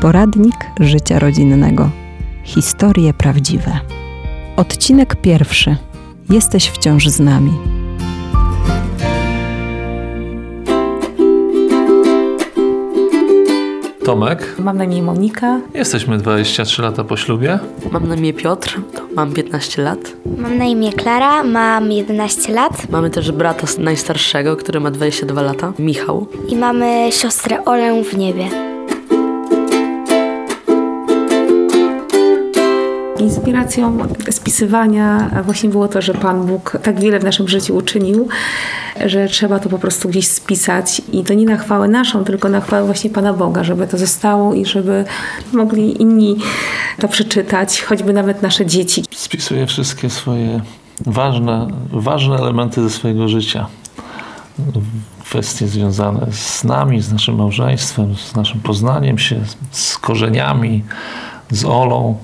Poradnik życia rodzinnego. Historie prawdziwe. Odcinek pierwszy. Jesteś wciąż z nami. Tomek. Mam na imię Monika. Jesteśmy 23 lata po ślubie. Mam na imię Piotr, mam 15 lat. Mam na imię Klara, mam 11 lat. Mamy też brata najstarszego, który ma 22 lata, Michał. I mamy siostrę Olę w niebie. Inspiracją spisywania właśnie było to, że Pan Bóg tak wiele w naszym życiu uczynił, że trzeba to po prostu gdzieś spisać i to nie na chwałę naszą, tylko na chwałę właśnie Pana Boga, żeby to zostało i żeby mogli inni to przeczytać, choćby nawet nasze dzieci. Spisuję wszystkie swoje ważne, ważne elementy ze swojego życia. Kwestie związane z nami, z naszym małżeństwem, z naszym poznaniem się, z korzeniami, z Olą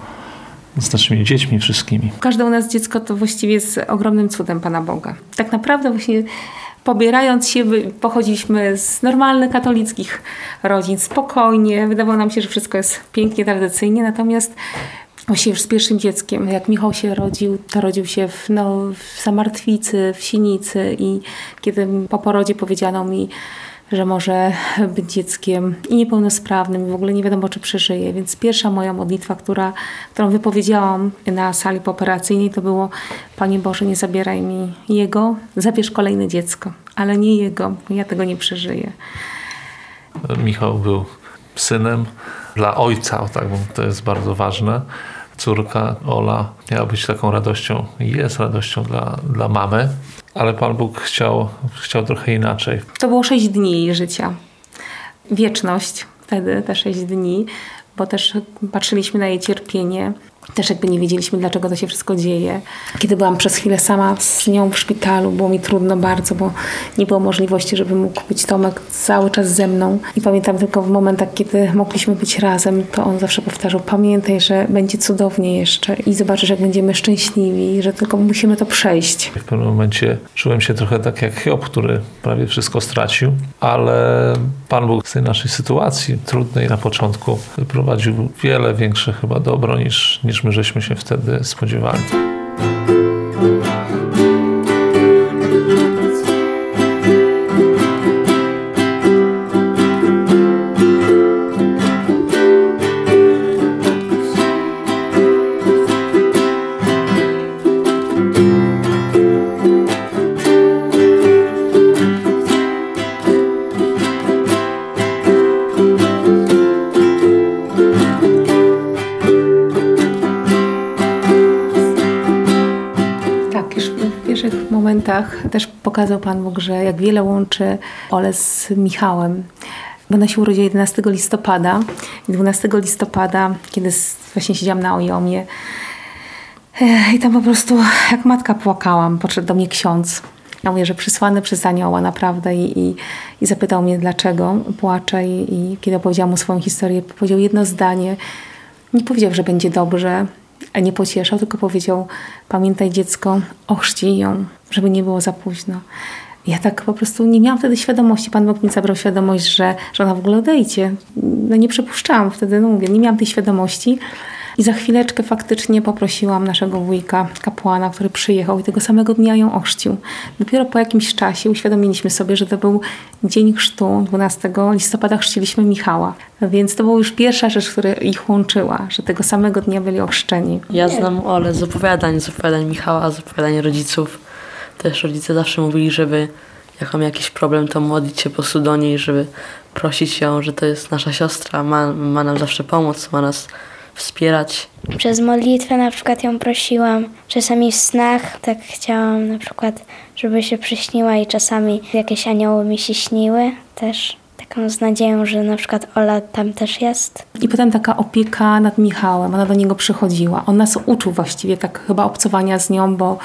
z naszymi dziećmi wszystkimi. Każde u nas dziecko to właściwie jest ogromnym cudem Pana Boga. Tak naprawdę właśnie pobierając się, pochodziliśmy z normalnych katolickich rodzin, spokojnie. Wydawało nam się, że wszystko jest pięknie, tradycyjnie, natomiast właśnie już z pierwszym dzieckiem, jak Michał się rodził, to rodził się w, no, w Zamartwicy, w Sinicy i kiedy po porodzie powiedziano mi, że może być dzieckiem i niepełnosprawnym, i w ogóle nie wiadomo, czy przeżyje. Więc pierwsza moja modlitwa, która, którą wypowiedziałam na sali pooperacyjnej, to było: Panie Boże, nie zabieraj mi jego, zabierz kolejne dziecko, ale nie jego, ja tego nie przeżyję. Michał był synem dla ojca, tak, to jest bardzo ważne. Córka Ola miała być taką radością, jest radością dla, dla mamy. Ale Pan Bóg chciał, chciał trochę inaczej. To było sześć dni jej życia. Wieczność wtedy, te sześć dni, bo też patrzyliśmy na jej cierpienie. Też jakby nie wiedzieliśmy, dlaczego to się wszystko dzieje. Kiedy byłam przez chwilę sama z nią w szpitalu, było mi trudno bardzo, bo nie było możliwości, żeby mógł być Tomek cały czas ze mną. I pamiętam tylko w momentach, kiedy mogliśmy być razem, to on zawsze powtarzał, pamiętaj, że będzie cudownie jeszcze i zobaczysz, jak będziemy szczęśliwi, że tylko musimy to przejść. W pewnym momencie czułem się trochę tak jak Hiob, który prawie wszystko stracił, ale Pan Bóg z tej naszej sytuacji, trudnej na początku, wyprowadził wiele większe chyba dobro niż, niż niż my żeśmy się wtedy spodziewali. Momentach też pokazał Pan Bóg, że jak wiele łączy Ole z Michałem. Bo ona się urodziła 11 listopada. 12 listopada, kiedy właśnie siedziałam na ojomie, i tam po prostu jak matka płakałam, podszedł do mnie ksiądz. Ja mówię, że przysłany przez anioła naprawdę i, i, i zapytał mnie, dlaczego płaczę i, i kiedy opowiedziałam mu swoją historię, powiedział jedno zdanie. Nie powiedział, że będzie dobrze, nie pocieszał, tylko powiedział: Pamiętaj, dziecko, ochrzcij ją, żeby nie było za późno. Ja tak po prostu nie miałam wtedy świadomości. Pan Bóg mi zabrał świadomość, że, że ona w ogóle odejdzie. No nie przypuszczałam wtedy, no mówię, nie miałam tej świadomości. I za chwileczkę faktycznie poprosiłam naszego wujka, kapłana, który przyjechał i tego samego dnia ją ochrzcił. Dopiero po jakimś czasie uświadomiliśmy sobie, że to był dzień chrztu, 12 listopada chrzciliśmy Michała. Więc to była już pierwsza rzecz, która ich łączyła, że tego samego dnia byli ochrzczeni. Ja znam Ole z opowiadań, z opowiadań Michała, z opowiadań rodziców. Też rodzice zawsze mówili, żeby jak mam jakiś problem, to modlić się po prostu do niej, żeby prosić ją, że to jest nasza siostra, ma, ma nam zawsze pomóc, ma nas wspierać. Przez modlitwę na przykład ją prosiłam. Czasami w snach tak chciałam na przykład, żeby się przyśniła i czasami jakieś anioły mi się śniły też. Taką z nadzieją, że na przykład Ola tam też jest. I potem taka opieka nad Michałem, ona do niego przychodziła. On nas uczył właściwie tak chyba obcowania z nią, bo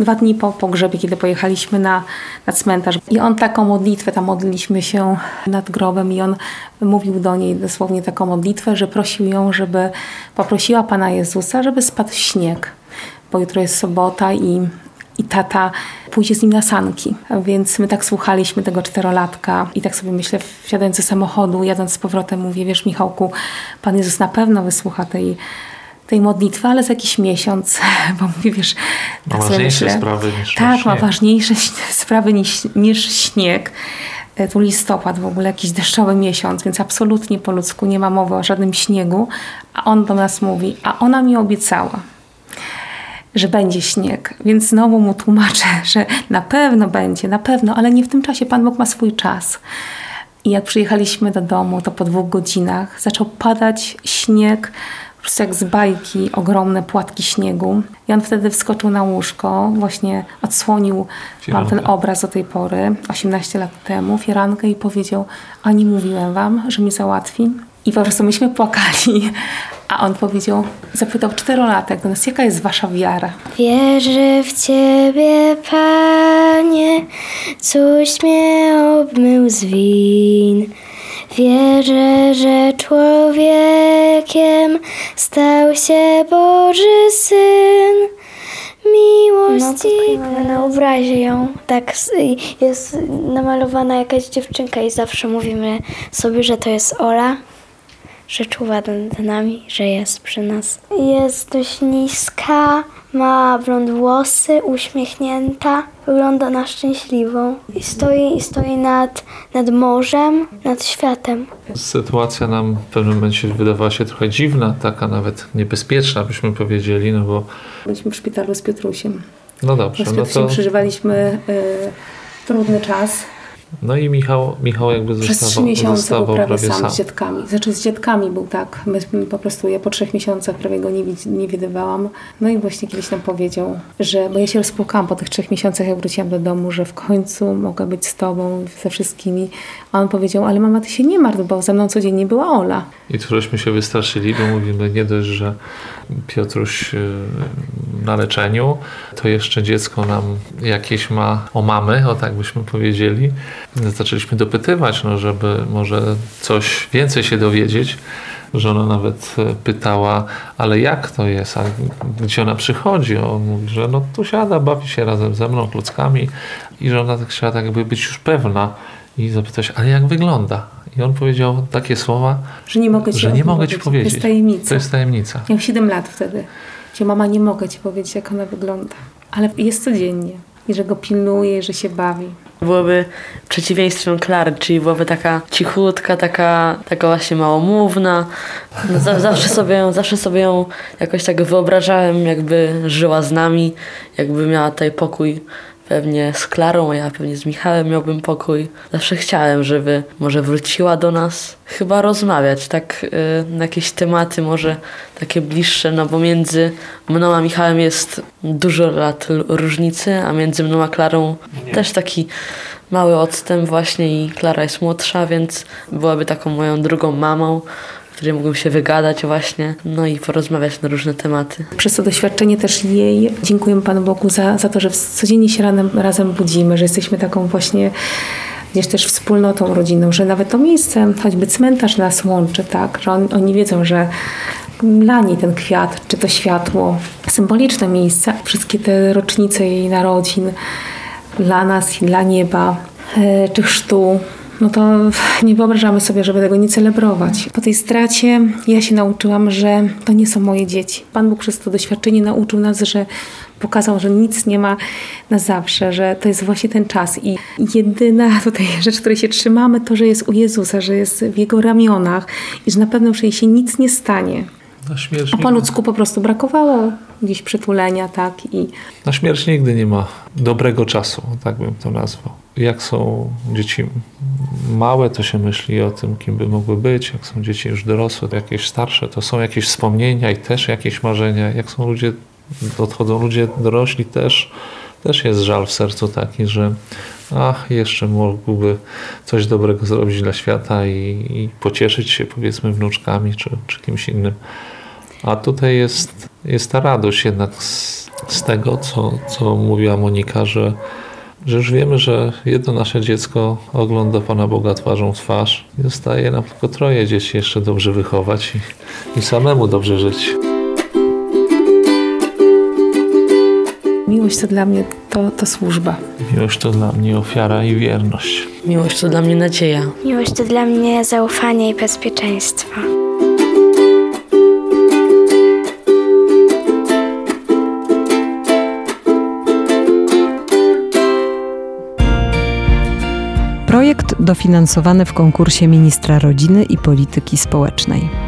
dwa dni po pogrzebie, kiedy pojechaliśmy na, na cmentarz. I on taką modlitwę, tam modliliśmy się nad grobem i on mówił do niej dosłownie taką modlitwę, że prosił ją, żeby poprosiła Pana Jezusa, żeby spadł śnieg, bo jutro jest sobota i i tata pójdzie z nim na sanki. Więc my tak słuchaliśmy tego czterolatka i tak sobie myślę, wsiadając do samochodu, jadąc z powrotem, mówię, wiesz Michałku, Pan Jezus na pewno wysłucha tej tej modlitwy, ale za jakiś miesiąc, bo mówię, wiesz... Ma tak ważniejsze myślę, sprawy niż Tak, ma ważniejsze sprawy niż, niż śnieg. E, tu listopad w ogóle, jakiś deszczowy miesiąc, więc absolutnie po ludzku nie ma mowy o żadnym śniegu. A on do nas mówi, a ona mi obiecała, że będzie śnieg, więc znowu mu tłumaczę, że na pewno będzie, na pewno, ale nie w tym czasie. Pan Bóg ma swój czas. I jak przyjechaliśmy do domu, to po dwóch godzinach zaczął padać śnieg, jak z bajki, ogromne płatki śniegu. I on wtedy wskoczył na łóżko, właśnie odsłonił mam ten obraz do tej pory, 18 lat temu, firankę i powiedział, a nie mówiłem wam, że mi załatwi? I po prostu myśmy płakali. A on powiedział, zapytał czterolatek do nas, jaka jest wasza wiara? Wierzę w Ciebie, Panie, coś mnie obmył z win. Wierzę, że człowiekiem stał się Boży Syn. Miłości. No, na obrazie ją tak jest namalowana jakaś dziewczynka i zawsze mówimy sobie, że to jest Ola że czuwa nad nami, że jest przy nas. Jest dość niska, ma blond włosy, uśmiechnięta, wygląda na szczęśliwą i stoi, i stoi nad, nad morzem, nad światem. Sytuacja nam w pewnym momencie wydawała się trochę dziwna, taka nawet niebezpieczna, byśmy powiedzieli, no bo... Byliśmy w szpitalu z Piotrusiem. No dobrze, z Piotrusiem no to... przeżywaliśmy y, trudny czas no i Michał, Michał jakby Przez zostawał, trzy miesiące zostawał był prawie sam, sam, z dzietkami. Znaczy z dzietkami był tak. My po prostu, ja po trzech miesiącach prawie go nie, nie widywałam. No i właśnie kiedyś nam powiedział, że, bo ja się rozpłakałam po tych trzech miesiącach, jak wróciłam do domu, że w końcu mogę być z tobą, ze wszystkimi. A on powiedział, ale mama, ty się nie martw, bo ze mną codziennie była Ola. I tu żeśmy się wystraszyli, bo mówimy nie dość, że Piotruś y, na leczeniu, to jeszcze dziecko nam jakieś ma o mamy, o tak byśmy powiedzieli. Zaczęliśmy dopytywać, no, żeby może coś więcej się dowiedzieć. Żona nawet e, pytała, ale jak to jest, a gdzie ona przychodzi? On mówi, że no tu siada, bawi się razem ze mną, klockami i że ona tak chciała tak jakby być już pewna i zapytać, ale jak wygląda? I on powiedział takie słowa, że nie mogę ci, że nie mogę ci powiedzieć. To jest tajemnica. To jest tajemnica. Miał 7 lat wtedy. Gdzie mama nie mogę ci powiedzieć, jak ona wygląda. Ale jest codziennie. I że go pilnuje, że się bawi. Byłoby przeciwieństwem Klary, czyli byłaby taka cichutka, taka, taka właśnie małomówna. No, zawsze, sobie zawsze sobie ją jakoś tak wyobrażałem, jakby żyła z nami, jakby miała tutaj pokój pewnie z Klarą, a ja pewnie z Michałem miałbym pokój. Zawsze chciałem, żeby może wróciła do nas, chyba rozmawiać, tak y, na jakieś tematy może takie bliższe, no bo między mną a Michałem jest dużo lat różnicy, a między mną a Klarą Nie. też taki mały odstęp właśnie i Klara jest młodsza, więc byłaby taką moją drugą mamą której mogłem się wygadać właśnie, no i porozmawiać na różne tematy. Przez to doświadczenie też jej dziękuję Panu Bogu za, za to, że codziennie się razem, razem budzimy, że jesteśmy taką właśnie gdzieś też wspólnotą rodziną, że nawet to miejsce, choćby cmentarz nas łączy, tak, że on, oni wiedzą, że dla niej ten kwiat, czy to światło, symboliczne miejsce, wszystkie te rocznice jej narodzin dla nas i dla nieba, e, czy chrztu, no to nie wyobrażamy sobie, żeby tego nie celebrować. Po tej stracie ja się nauczyłam, że to nie są moje dzieci. Pan Bóg przez to doświadczenie nauczył nas, że pokazał, że nic nie ma na zawsze, że to jest właśnie ten czas i jedyna tutaj rzecz, której się trzymamy, to, że jest u Jezusa, że jest w Jego ramionach i że na pewno jej się nic nie stanie. Na śmierć A po ludzku po prostu brakowało gdzieś przytulenia, tak? I... Na śmierć nigdy nie ma dobrego czasu, tak bym to nazwał. Jak są dzieci małe, to się myśli o tym, kim by mogły być. Jak są dzieci już dorosłe, jakieś starsze, to są jakieś wspomnienia i też jakieś marzenia. Jak są ludzie, odchodzą ludzie dorośli, też, też jest żal w sercu taki, że ach, jeszcze mógłby coś dobrego zrobić dla świata i, i pocieszyć się powiedzmy wnuczkami czy, czy kimś innym. A tutaj jest, jest ta radość jednak z, z tego, co, co mówiła Monika, że, że już wiemy, że jedno nasze dziecko ogląda Pana Boga twarzą w twarz i zostaje nam tylko troje dzieci jeszcze dobrze wychować i, i samemu dobrze żyć. Miłość to dla mnie to, to służba. Miłość to dla mnie ofiara i wierność. Miłość to dla mnie nadzieja. Miłość to dla mnie zaufanie i bezpieczeństwo. Projekt dofinansowany w konkursie ministra rodziny i polityki społecznej.